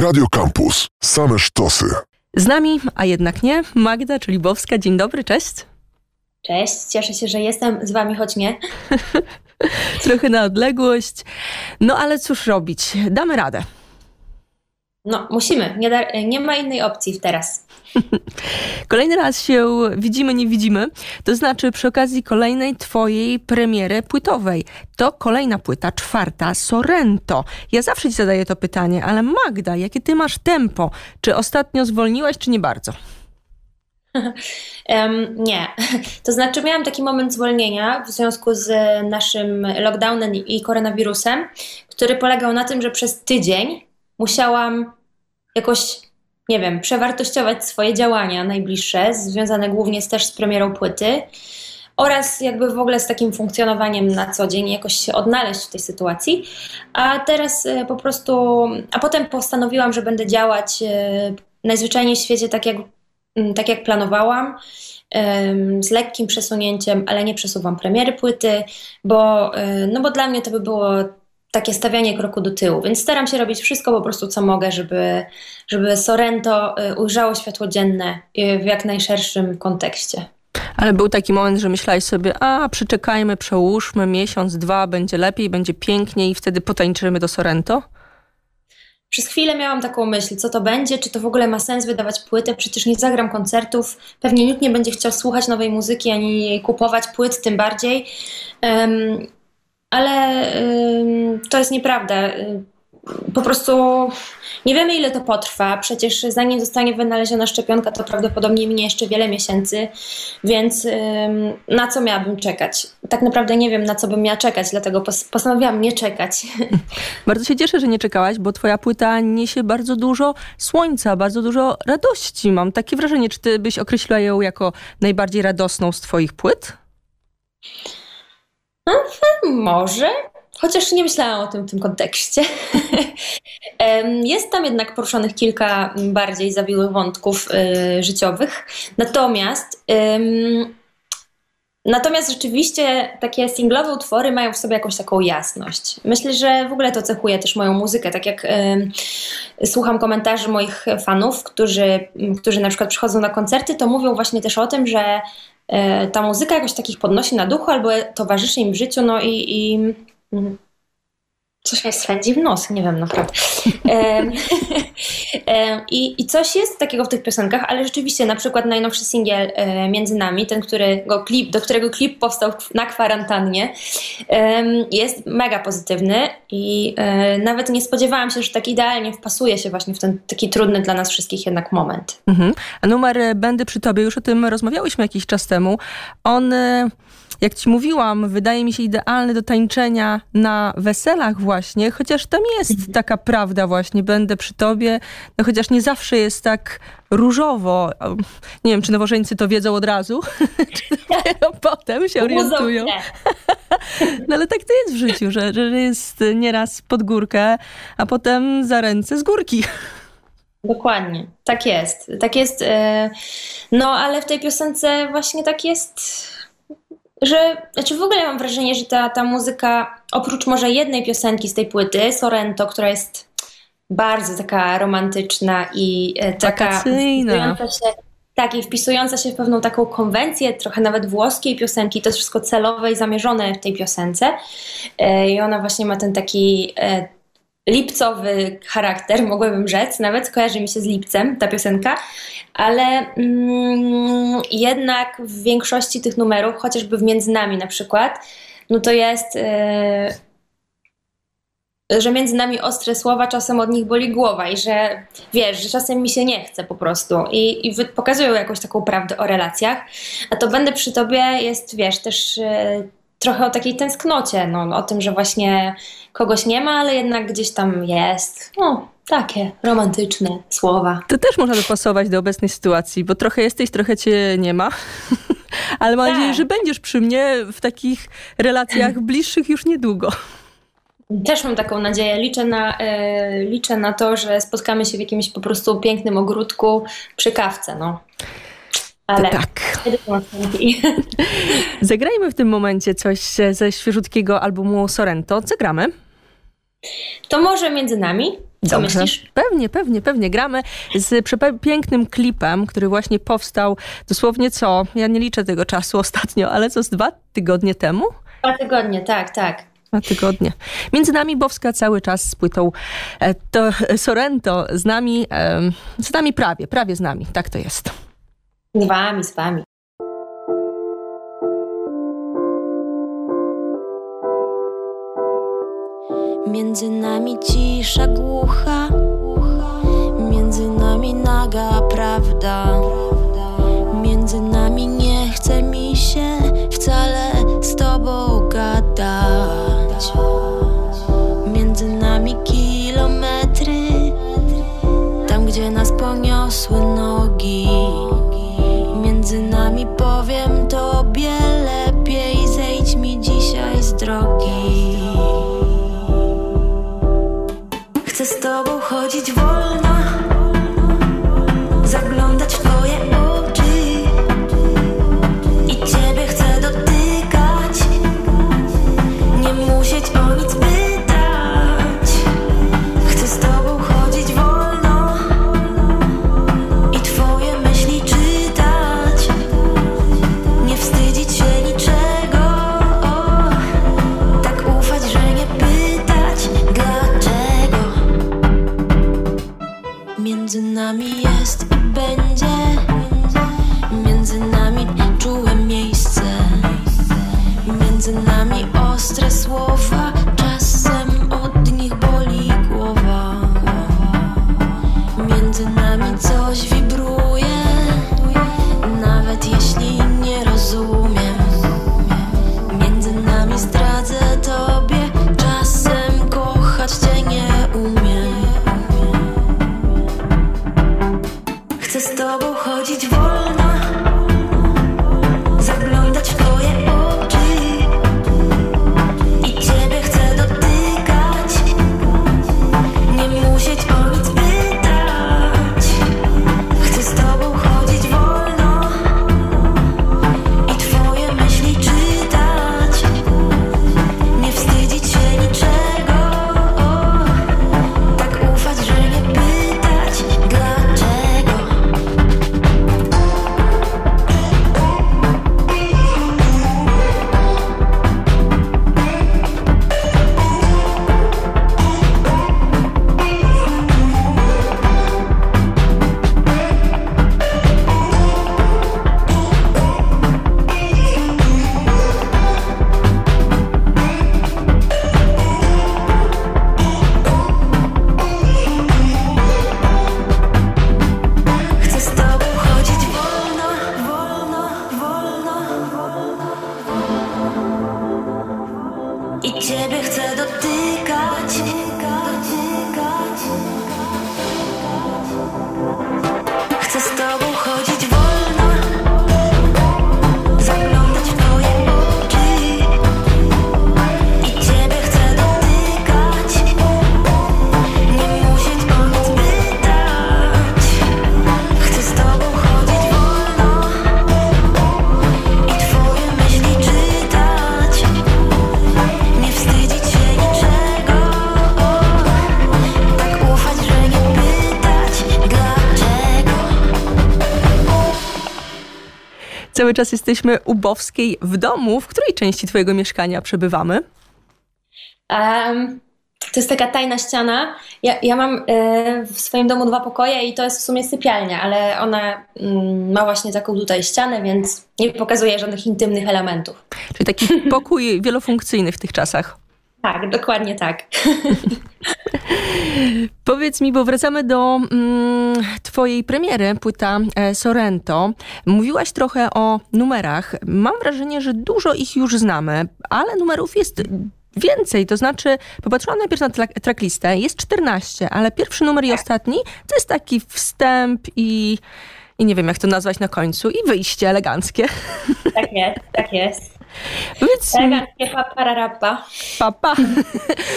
Radio Campus. Same sztosy. Z nami, a jednak nie, Magda Czulibowska. Dzień dobry, cześć. Cześć, cieszę się, że jestem z wami, choć nie. Trochę na odległość. No ale cóż robić? Damy radę. No, musimy. Nie, da, nie ma innej opcji teraz. Kolejny raz się widzimy, nie widzimy. To znaczy przy okazji kolejnej twojej premiery płytowej. To kolejna płyta, czwarta, Sorrento. Ja zawsze ci zadaję to pytanie, ale Magda, jakie ty masz tempo? Czy ostatnio zwolniłaś, czy nie bardzo? um, nie. To znaczy miałam taki moment zwolnienia w związku z naszym lockdownem i koronawirusem, który polegał na tym, że przez tydzień musiałam jakoś, nie wiem, przewartościować swoje działania najbliższe, związane głównie też z premierą płyty oraz jakby w ogóle z takim funkcjonowaniem na co dzień, jakoś się odnaleźć w tej sytuacji. A teraz e, po prostu, a potem postanowiłam, że będę działać e, najzwyczajniej w świecie tak jak, tak jak planowałam z lekkim przesunięciem, ale nie przesuwam premiery płyty, bo, e, no bo dla mnie to by było takie stawianie kroku do tyłu, więc staram się robić wszystko po prostu, co mogę, żeby, żeby Sorrento y, ujrzało światło dzienne y, w jak najszerszym kontekście. Ale był taki moment, że myślałeś sobie, a przyczekajmy, przełóżmy miesiąc, dwa, będzie lepiej, będzie piękniej i wtedy potańczymy do Sorrento? Przez chwilę miałam taką myśl, co to będzie, czy to w ogóle ma sens wydawać płytę, przecież nie zagram koncertów, pewnie nikt nie będzie chciał słuchać nowej muzyki, ani kupować płyt, tym bardziej. Um, ale to jest nieprawda. Po prostu nie wiemy, ile to potrwa. Przecież zanim zostanie wynaleziona szczepionka, to prawdopodobnie minie jeszcze wiele miesięcy, więc na co miałabym czekać? Tak naprawdę nie wiem, na co bym miała czekać, dlatego postanowiłam nie czekać. Bardzo się cieszę, że nie czekałaś, bo Twoja płyta niesie bardzo dużo słońca, bardzo dużo radości. Mam takie wrażenie, czy Ty byś określiła ją jako najbardziej radosną z Twoich płyt? Może, chociaż nie myślałam o tym w tym kontekście. Jest tam jednak poruszonych kilka bardziej zawiłych wątków y, życiowych. Natomiast Natomiast rzeczywiście takie singlowe utwory mają w sobie jakąś taką jasność. Myślę, że w ogóle to cechuje też moją muzykę. Tak jak słucham komentarzy moich fanów, którzy, którzy na przykład przychodzą na koncerty, to mówią właśnie też o tym, że ta muzyka jakoś takich podnosi na duchu albo towarzyszy im w życiu, no i, i mm, coś mnie swędzi w nos, nie wiem naprawdę. I, I coś jest takiego w tych piosenkach, ale rzeczywiście na przykład najnowszy singiel e, Między Nami, ten, którego klip, do którego klip powstał na kwarantannie, jest mega pozytywny i e, nawet nie spodziewałam się, że tak idealnie wpasuje się właśnie w ten taki trudny dla nas wszystkich jednak moment. Mhm. A numer Będę przy tobie, już o tym rozmawiałyśmy jakiś czas temu. On jak ci mówiłam, wydaje mi się idealny do tańczenia na weselach właśnie, chociaż tam jest mhm. taka prawda właśnie, będę przy tobie, no chociaż nie zawsze jest tak różowo. Nie wiem, czy nowożeńcy to wiedzą od razu, czy dopiero potem się orientują. No ale tak to jest w życiu, że, że jest nieraz pod górkę, a potem za ręce z górki. Dokładnie, tak jest. Tak jest. E, no, ale w tej piosence właśnie tak jest że, znaczy w ogóle mam wrażenie, że ta, ta muzyka, oprócz może jednej piosenki z tej płyty, Sorrento, która jest bardzo taka romantyczna i e, taka wpisująca się, tak, i wpisująca się w pewną taką konwencję, trochę nawet włoskiej piosenki, to jest wszystko celowe i zamierzone w tej piosence. E, I ona właśnie ma ten taki e, lipcowy charakter, mogłabym rzec, nawet kojarzy mi się z lipcem ta piosenka, ale mm, jednak w większości tych numerów, chociażby w Między Nami na przykład, no to jest... Yy, że między nami ostre słowa, czasem od nich boli głowa i że wiesz, że czasem mi się nie chce po prostu. I, i pokazują jakąś taką prawdę o relacjach, a to będę przy tobie jest, wiesz, też yy, trochę o takiej tęsknocie, no, o tym, że właśnie kogoś nie ma, ale jednak gdzieś tam jest. No, takie romantyczne słowa. To też można dopasować do obecnej sytuacji, bo trochę jesteś, trochę cię nie ma. ale mam tak. nadzieję, że będziesz przy mnie w takich relacjach bliższych już niedługo. Też mam taką nadzieję. Liczę na, e, liczę na to, że spotkamy się w jakimś po prostu pięknym ogródku przy kawce. No. Ale tak. Zagrajmy w tym momencie coś ze świeżutkiego albumu Sorrento. Co gramy? To może między nami. Co Dobrze. myślisz? Pewnie, pewnie, pewnie. Gramy z pięknym klipem, który właśnie powstał dosłownie co? Ja nie liczę tego czasu ostatnio, ale co z dwa tygodnie temu? Dwa tygodnie, tak, tak. Dwa tygodnie. Między nami Bowska cały czas z płytą e, to Sorrento z nami, z nami prawie, prawie z nami. Tak to jest. Z wami, z wami. Między nami cisza głucha, między nami naga prawda. Między nami nie chce mi się wcale z tobą gadać. Cały czas jesteśmy u Bowskiej w domu. W której części twojego mieszkania przebywamy? Um, to jest taka tajna ściana. Ja, ja mam e, w swoim domu dwa pokoje i to jest w sumie sypialnia, ale ona mm, ma właśnie taką tutaj ścianę, więc nie pokazuje żadnych intymnych elementów. Czyli taki pokój wielofunkcyjny w tych czasach. Tak, dokładnie tak. Powiedz mi, bo wracamy do mm, twojej premiery, płyta e, Sorrento. Mówiłaś trochę o numerach. Mam wrażenie, że dużo ich już znamy, ale numerów jest więcej. To znaczy, popatrzyłam najpierw na tra- tracklistę, jest 14, ale pierwszy numer i ostatni to jest taki wstęp i, i nie wiem, jak to nazwać na końcu, i wyjście eleganckie. Tak jest, tak jest. Powiedz mi, papararapa. papa.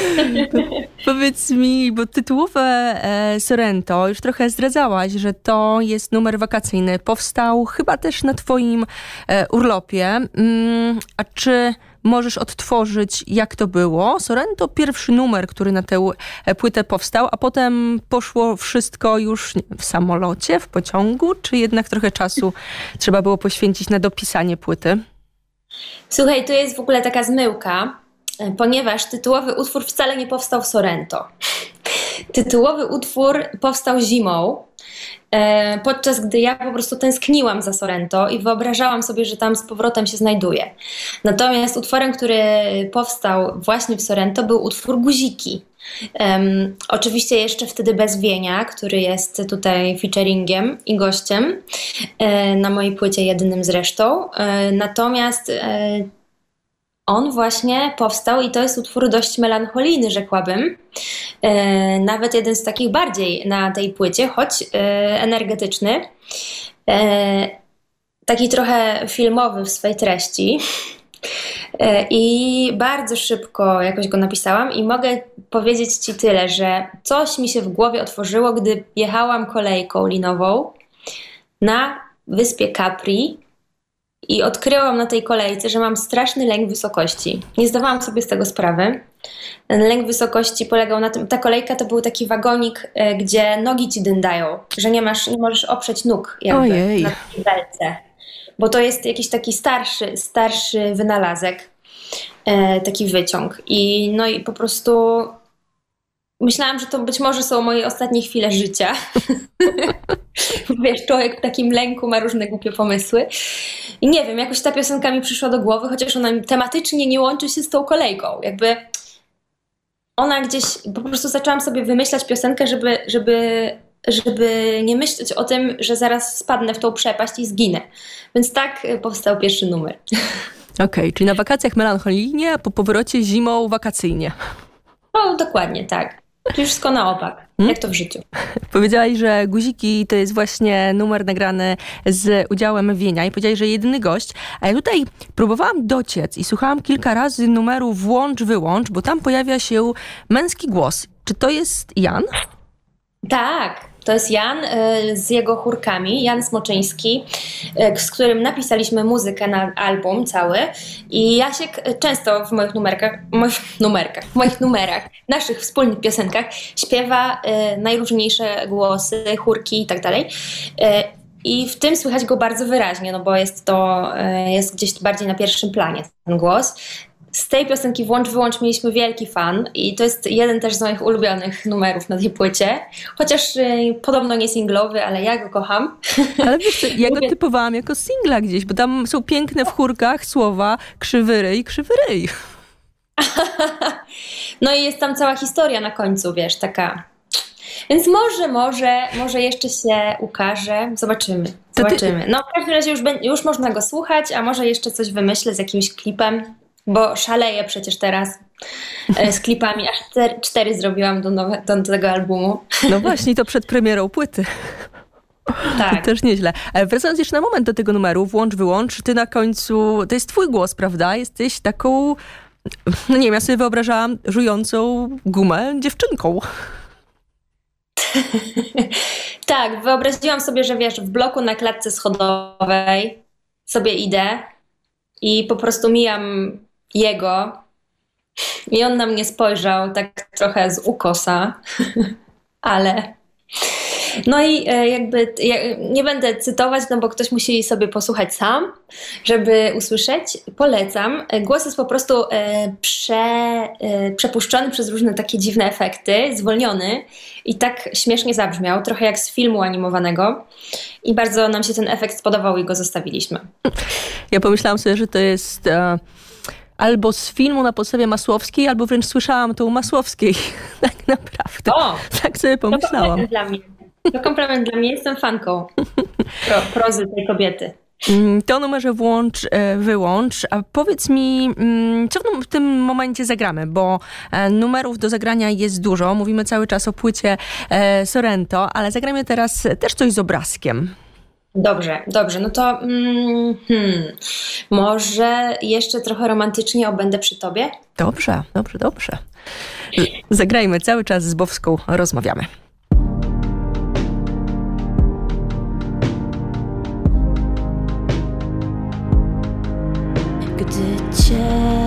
Powiedz mi, bo tytułowe e, Sorrento już trochę zdradzałaś, że to jest numer wakacyjny. Powstał chyba też na twoim e, urlopie. Mm, a czy możesz odtworzyć, jak to było. Sorrento, pierwszy numer, który na tę e, płytę powstał, a potem poszło wszystko już w samolocie, w pociągu, czy jednak trochę czasu trzeba było poświęcić na dopisanie płyty? Słuchaj, to jest w ogóle taka zmyłka, e, ponieważ tytułowy utwór wcale nie powstał w Sorrento. Tytułowy utwór powstał zimą, e, podczas gdy ja po prostu tęskniłam za Sorrento i wyobrażałam sobie, że tam z powrotem się znajduję. Natomiast utworem, który powstał właśnie w Sorrento, był utwór Guziki. Um, oczywiście jeszcze wtedy bez Wienia, który jest tutaj featuringiem i gościem e, na mojej płycie, jedynym zresztą. E, natomiast e, on właśnie powstał i to jest utwór dość melancholijny, rzekłabym. E, nawet jeden z takich bardziej na tej płycie, choć e, energetyczny. E, taki trochę filmowy w swej treści. E, I bardzo szybko jakoś go napisałam, i mogę powiedzieć Ci tyle, że coś mi się w głowie otworzyło, gdy jechałam kolejką linową na wyspie Capri i odkryłam na tej kolejce, że mam straszny lęk wysokości. Nie zdawałam sobie z tego sprawy. Ten lęk wysokości polegał na tym, ta kolejka to był taki wagonik, e, gdzie nogi ci dyndają, że nie, masz, nie możesz oprzeć nóg jakby Ojej. na tej belce. Bo to jest jakiś taki starszy, starszy wynalazek, e, taki wyciąg. I no i po prostu myślałam, że to być może są moje ostatnie chwile życia. Wiesz, człowiek w takim lęku ma różne głupie pomysły. I nie wiem, jakoś ta piosenka mi przyszła do głowy, chociaż ona tematycznie nie łączy się z tą kolejką. Jakby ona gdzieś, po prostu zaczęłam sobie wymyślać piosenkę, żeby, żeby, żeby nie myśleć o tym, że zaraz spadnę w tą przepaść i zginę. Więc tak y, powstał pierwszy numer. Okej, czyli na wakacjach melancholijnie, a po powrocie zimą wakacyjnie. No, dokładnie tak. Czyli wszystko na opak, jak to w życiu. Powiedziałaś, że Guziki to jest właśnie numer nagrany z udziałem Wienia i powiedziałaś, że jedyny gość. A ja tutaj próbowałam dociec i słuchałam kilka razy numeru włącz, wyłącz, bo tam pojawia się męski głos. Czy to jest Jan? Tak, to jest Jan y, z jego chórkami, Jan Smoczyński, y, z którym napisaliśmy muzykę na album cały. I Jasiek y, często w moich numerkach, moich numerkach, moich numerach, naszych wspólnych piosenkach śpiewa najróżniejsze głosy, chórki i tak dalej. I w tym słychać go bardzo wyraźnie, no bo jest to, jest gdzieś bardziej na pierwszym planie ten głos. Z tej piosenki Włącz Wyłącz mieliśmy wielki fan i to jest jeden też z moich ulubionych numerów na tej płycie. Chociaż y, podobno nie singlowy, ale ja go kocham. Ale wiesz co, ja go typowałam jako singla gdzieś, bo tam są piękne w chórkach słowa krzywy ryj, krzywy ryj. No i jest tam cała historia na końcu, wiesz, taka. Więc może, może, może jeszcze się ukaże. Zobaczymy. Zobaczymy. No w każdym razie już, już można go słuchać, a może jeszcze coś wymyślę z jakimś klipem, bo szaleję przecież teraz e, z klipami. Aż cztery, cztery zrobiłam do, nowe, do tego albumu. No właśnie, to przed premierą płyty. Tak. To też nieźle. Ale wracając jeszcze na moment do tego numeru, włącz, wyłącz, ty na końcu, to jest twój głos, prawda? Jesteś taką, no nie wiem, ja sobie wyobrażałam żującą gumę dziewczynką. Tak, wyobraziłam sobie, że wiesz, w bloku na klatce schodowej sobie idę i po prostu mijam jego i on na mnie spojrzał tak trochę z ukosa, ale no i e, jakby nie będę cytować, no bo ktoś musi sobie posłuchać sam, żeby usłyszeć. Polecam. Głos jest po prostu e, prze, e, przepuszczony przez różne takie dziwne efekty, zwolniony i tak śmiesznie zabrzmiał, trochę jak z filmu animowanego. I bardzo nam się ten efekt spodobał i go zostawiliśmy. Ja pomyślałam sobie, że to jest e, albo z filmu na podstawie Masłowskiej, albo wręcz słyszałam to u Masłowskiej. tak naprawdę. O! Tak sobie To pomyślałam. komplement dla mnie. To komplement dla mnie. Jestem fanką pro, prozy tej kobiety. Mm, To numerze włącz, e, wyłącz. A powiedz mi, mm, co w tym momencie zagramy, bo e, numerów do zagrania jest dużo. Mówimy cały czas o płycie e, Sorrento, ale zagramy teraz też coś z obrazkiem. Dobrze, dobrze. No to mm, hmm, może jeszcze trochę romantycznie o Będę przy tobie? Dobrze, dobrze, dobrze. Zagrajmy cały czas z Bowską, rozmawiamy. Gdy gdy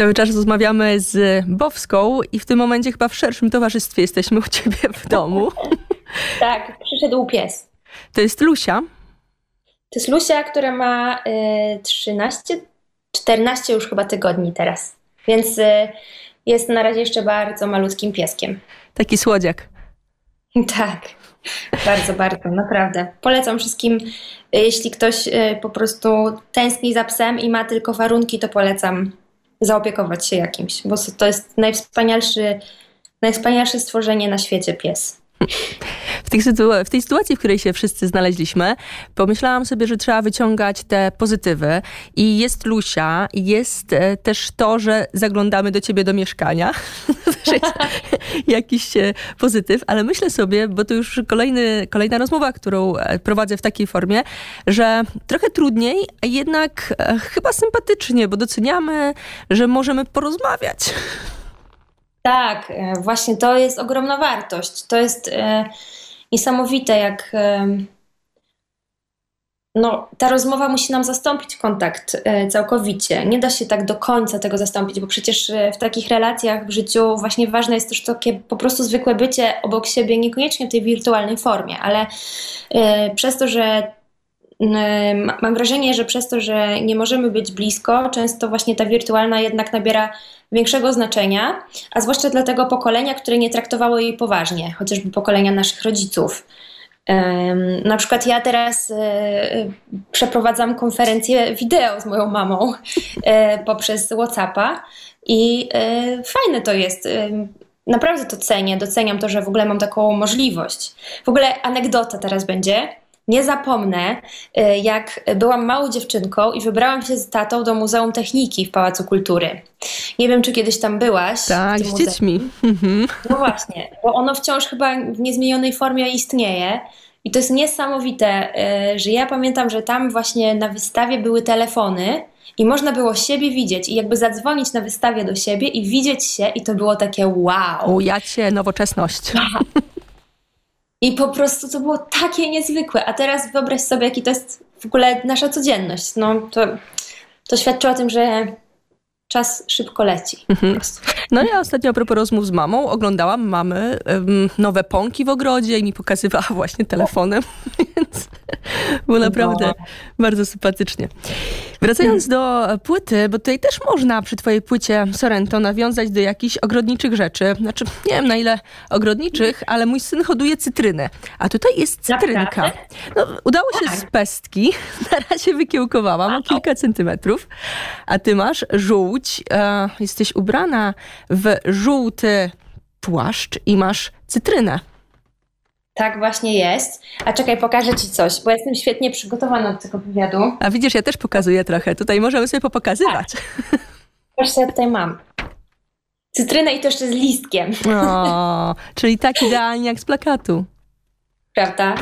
Cały czas rozmawiamy z Bowską i w tym momencie chyba w szerszym towarzystwie jesteśmy u ciebie w domu. Tak, przyszedł pies. To jest Lusia. To jest Lusia, która ma y, 13, 14 już chyba tygodni teraz. Więc y, jest na razie jeszcze bardzo malutkim pieskiem. Taki słodziak. Tak, bardzo, bardzo, naprawdę. Polecam wszystkim, y, jeśli ktoś y, po prostu tęskni za psem i ma tylko warunki, to polecam zaopiekować się jakimś, bo to jest najwspanialsze stworzenie na świecie pies. W, tych sytu- w tej sytuacji, w której się wszyscy znaleźliśmy, pomyślałam sobie, że trzeba wyciągać te pozytywy. I jest Lusia, i jest e, też to, że zaglądamy do ciebie do mieszkania. Jakiś e, pozytyw, ale myślę sobie, bo to już kolejny, kolejna rozmowa, którą e, prowadzę w takiej formie, że trochę trudniej, a jednak e, chyba sympatycznie, bo doceniamy, że możemy porozmawiać. Tak, e, właśnie to jest ogromna wartość. To jest e, niesamowite, jak e, no, ta rozmowa musi nam zastąpić kontakt całkowicie. Nie da się tak do końca tego zastąpić, bo przecież w takich relacjach w życiu właśnie ważne jest też takie po prostu zwykłe bycie obok siebie, niekoniecznie w tej wirtualnej formie, ale przez to, że mam wrażenie, że przez to, że nie możemy być blisko, często właśnie ta wirtualna jednak nabiera większego znaczenia, a zwłaszcza dla tego pokolenia, które nie traktowało jej poważnie, chociażby pokolenia naszych rodziców. Na przykład ja teraz e, przeprowadzam konferencję wideo z moją mamą e, poprzez WhatsAppa i e, fajne to jest. Naprawdę to cenię, doceniam to, że w ogóle mam taką możliwość. W ogóle anegdota teraz będzie. Nie zapomnę, jak byłam małą dziewczynką i wybrałam się z tatą do Muzeum Techniki w Pałacu Kultury. Nie wiem, czy kiedyś tam byłaś. Tak, z dziećmi. Mhm. No właśnie, bo ono wciąż chyba w niezmienionej formie istnieje. I to jest niesamowite, e, że ja pamiętam, że tam właśnie na wystawie były telefony i można było siebie widzieć i jakby zadzwonić na wystawie do siebie i widzieć się i to było takie wow. Ujacie nowoczesność. I po prostu to było takie niezwykłe. A teraz wyobraź sobie, jaki to jest w ogóle nasza codzienność. No to, to świadczy o tym, że czas szybko leci. Mhm. No ja ostatnio a propos rozmów z mamą oglądałam mamy um, nowe pąki w ogrodzie i mi pokazywała właśnie telefonem, więc było naprawdę no. bardzo sympatycznie. Wracając do płyty, bo tutaj też można przy twojej płycie Sorrento nawiązać do jakichś ogrodniczych rzeczy. Znaczy, nie wiem na ile ogrodniczych, ale mój syn hoduje cytrynę, a tutaj jest cytrynka. No, udało się tak. z pestki, na razie wykiełkowałam o kilka centymetrów, a ty masz żółć, e, jesteś ubrana w żółty płaszcz i masz cytrynę. Tak właśnie jest. A czekaj, pokażę Ci coś, bo jestem świetnie przygotowana do tego wywiadu. A widzisz, ja też pokazuję trochę. Tutaj możemy sobie popokazywać. Tak. Proszę, ja tutaj mam. Cytrynę i to jeszcze z listkiem. O, czyli tak idealnie jak z plakatu. Prawda?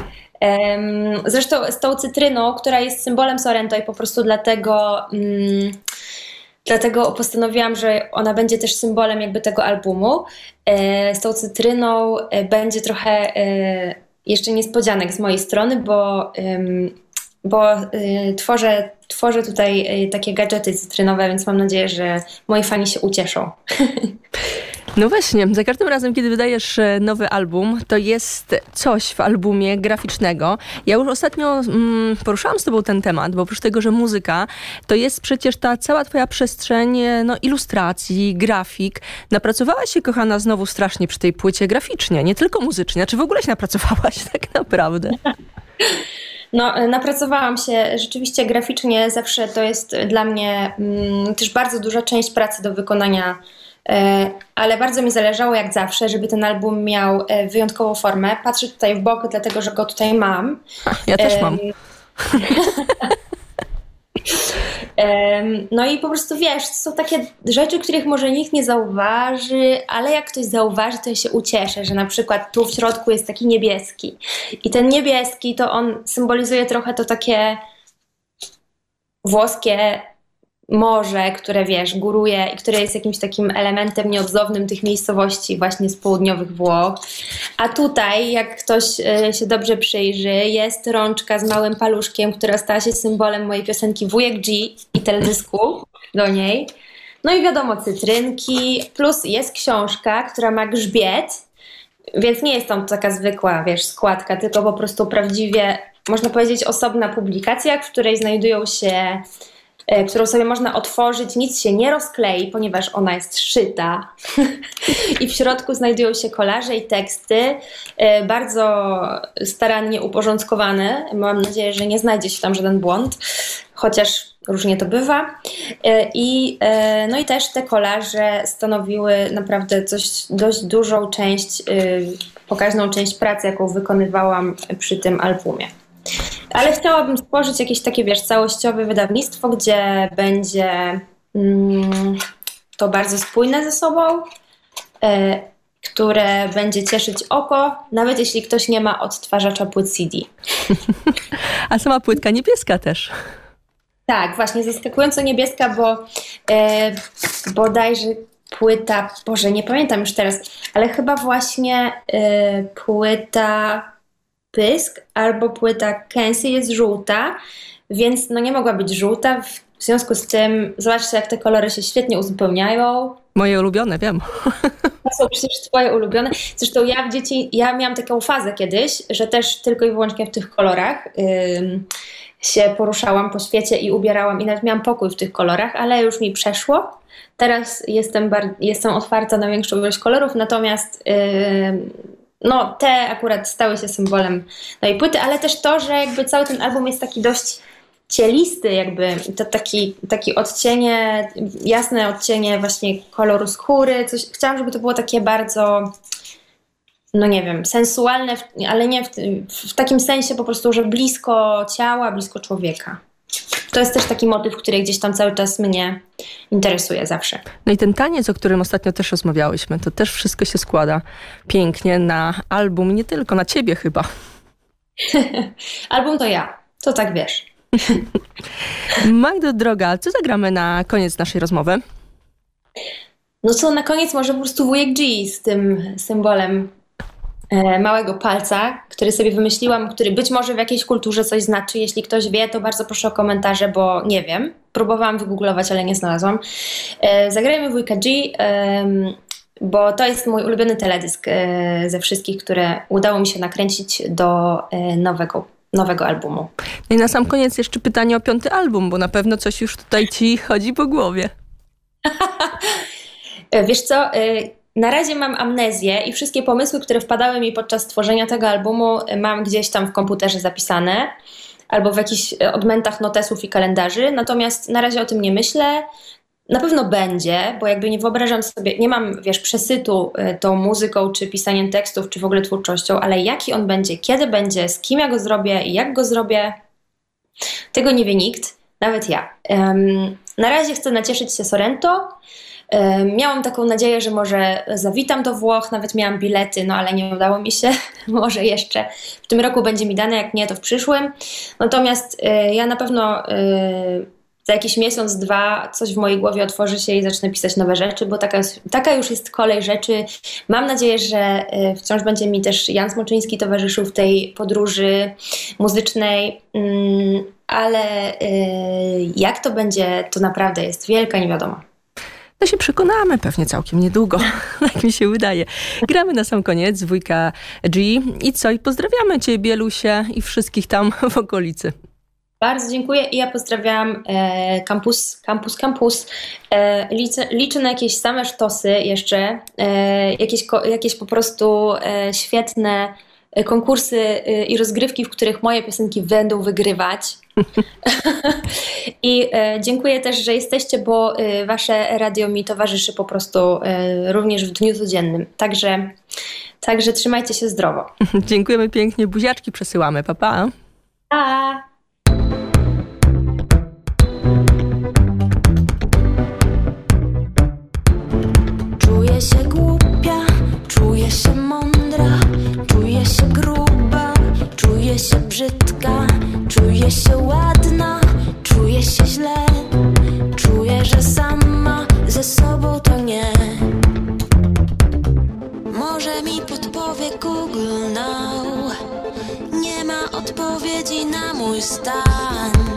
Zresztą z tą cytryną, która jest symbolem Sorrento i po prostu dlatego... Mm, Dlatego postanowiłam, że ona będzie też symbolem jakby tego albumu. E, z tą cytryną e, będzie trochę e, jeszcze niespodzianek z mojej strony, bo, bo tworzę, tworzę tutaj takie gadżety cytrynowe, więc mam nadzieję, że moi fani się ucieszą. No właśnie, za każdym razem, kiedy wydajesz e, nowy album, to jest coś w albumie graficznego. Ja już ostatnio mm, poruszałam z tobą ten temat, bo oprócz tego, że muzyka, to jest przecież ta cała twoja przestrzeń e, no, ilustracji, grafik. Napracowałaś się, kochana, znowu strasznie przy tej płycie graficznie, nie tylko muzycznie. Czy w ogóle się napracowałaś tak naprawdę? No, e, napracowałam się rzeczywiście graficznie, zawsze to jest dla mnie mm, też bardzo duża część pracy do wykonania ale bardzo mi zależało, jak zawsze, żeby ten album miał e, wyjątkową formę. Patrzę tutaj w bok, dlatego że go tutaj mam. Ja też mam. No i po prostu wiesz, to są takie rzeczy, których może nikt nie zauważy, ale jak ktoś zauważy, to ja się ucieszę, że na przykład tu w środku jest taki niebieski. I ten niebieski to on symbolizuje trochę to takie włoskie morze, które wiesz, góruje i które jest jakimś takim elementem nieodzownym tych miejscowości właśnie z południowych Włoch. A tutaj, jak ktoś e, się dobrze przyjrzy, jest rączka z małym paluszkiem, która stała się symbolem mojej piosenki Wujek G i teledysku do niej. No i wiadomo, cytrynki, plus jest książka, która ma grzbiet, więc nie jest tam taka zwykła, wiesz, składka, tylko po prostu prawdziwie, można powiedzieć, osobna publikacja, w której znajdują się którą sobie można otworzyć, nic się nie rozklei, ponieważ ona jest szyta. I w środku znajdują się kolaże i teksty, e, bardzo starannie uporządkowane. Mam nadzieję, że nie znajdzie się tam żaden błąd, chociaż różnie to bywa. E, I, no i też te kolaże stanowiły naprawdę coś, dość dużą część, pokaźną część pracy, jaką wykonywałam przy tym albumie. Ale chciałabym stworzyć jakieś takie, wiesz, całościowe wydawnictwo, gdzie będzie mm, to bardzo spójne ze sobą, e, które będzie cieszyć oko, nawet jeśli ktoś nie ma odtwarzacza płyt CD. A sama płytka niebieska też. Tak, właśnie, zaskakująco niebieska, bo e, bodajże płyta, Boże, nie pamiętam już teraz, ale chyba właśnie e, płyta pysk, albo płyta Kenzie jest żółta, więc no nie mogła być żółta. W związku z tym zobaczcie, jak te kolory się świetnie uzupełniają. Moje ulubione, wiem. To są przecież twoje ulubione. Zresztą ja w dzieci, ja miałam taką fazę kiedyś, że też tylko i wyłącznie w tych kolorach ym, się poruszałam po świecie i ubierałam i nawet miałam pokój w tych kolorach, ale już mi przeszło. Teraz jestem, bar- jestem otwarta na większą ilość kolorów, natomiast ym, no, te akurat stały się symbolem mojej płyty, ale też to, że jakby cały ten album jest taki dość cielisty, jakby to taki, taki odcienie, jasne odcienie właśnie koloru skóry. Coś, chciałam, żeby to było takie bardzo, no nie wiem, sensualne, ale nie w, w takim sensie po prostu, że blisko ciała, blisko człowieka. To jest też taki motyw, który gdzieś tam cały czas mnie interesuje zawsze. No i ten taniec, o którym ostatnio też rozmawiałyśmy, to też wszystko się składa pięknie na album, nie tylko na ciebie chyba. Album to ja, to tak wiesz. Magdo droga, co zagramy na koniec naszej rozmowy? No co, na koniec może po prostu wujek G z tym symbolem małego palca, który sobie wymyśliłam, który być może w jakiejś kulturze coś znaczy. Jeśli ktoś wie, to bardzo proszę o komentarze, bo nie wiem. Próbowałam wygooglować, ale nie znalazłam. E, zagrajmy wujka G, bo to jest mój ulubiony teledysk e, ze wszystkich, które udało mi się nakręcić do e, nowego, nowego albumu. No i na sam koniec jeszcze pytanie o piąty album, bo na pewno coś już tutaj ci chodzi po głowie. E, Wiesz co, e, na razie mam amnezję i wszystkie pomysły, które wpadały mi podczas tworzenia tego albumu, e, mam gdzieś tam w komputerze zapisane albo w jakichś e, odmętach notesów i kalendarzy. Natomiast na razie o tym nie myślę. Na pewno będzie, bo jakby nie wyobrażam sobie, nie mam, wiesz, przesytu e, tą muzyką, czy pisaniem tekstów, czy w ogóle twórczością, ale jaki on będzie, kiedy będzie, z kim ja go zrobię i jak go zrobię, tego nie wie nikt, nawet ja. Em, na razie chcę nacieszyć się Sorrento. Miałam taką nadzieję, że może zawitam do Włoch, nawet miałam bilety, no ale nie udało mi się. może jeszcze w tym roku będzie mi dane, jak nie, to w przyszłym. Natomiast e, ja na pewno e, za jakiś miesiąc, dwa coś w mojej głowie otworzy się i zacznę pisać nowe rzeczy, bo taka, taka już jest kolej rzeczy. Mam nadzieję, że e, wciąż będzie mi też Jan Smoczyński towarzyszył w tej podróży muzycznej, mm, ale jak to będzie, to naprawdę jest wielka niewiadoma. No się przekonamy pewnie całkiem niedługo, tak mi się wydaje. Gramy na sam koniec dwójka G i co? I pozdrawiamy ciebie, Lusie i wszystkich tam w okolicy. Bardzo dziękuję i ja pozdrawiam e, kampus, kampus, kampus. E, liczę, liczę na jakieś same sztosy jeszcze, e, jakieś, jakieś po prostu e, świetne konkursy e, i rozgrywki, w których moje piosenki będą wygrywać. I e, dziękuję też, że jesteście, bo e, wasze radio mi towarzyszy po prostu e, również w dniu codziennym. Także, także trzymajcie się zdrowo. Dziękujemy pięknie, buziaczki przesyłamy, papa. Pa. Pa! Brzydka, czuję się ładna, czuję się źle, czuję, że sama ze sobą to nie. Może mi podpowie Google Now, nie ma odpowiedzi na mój stan.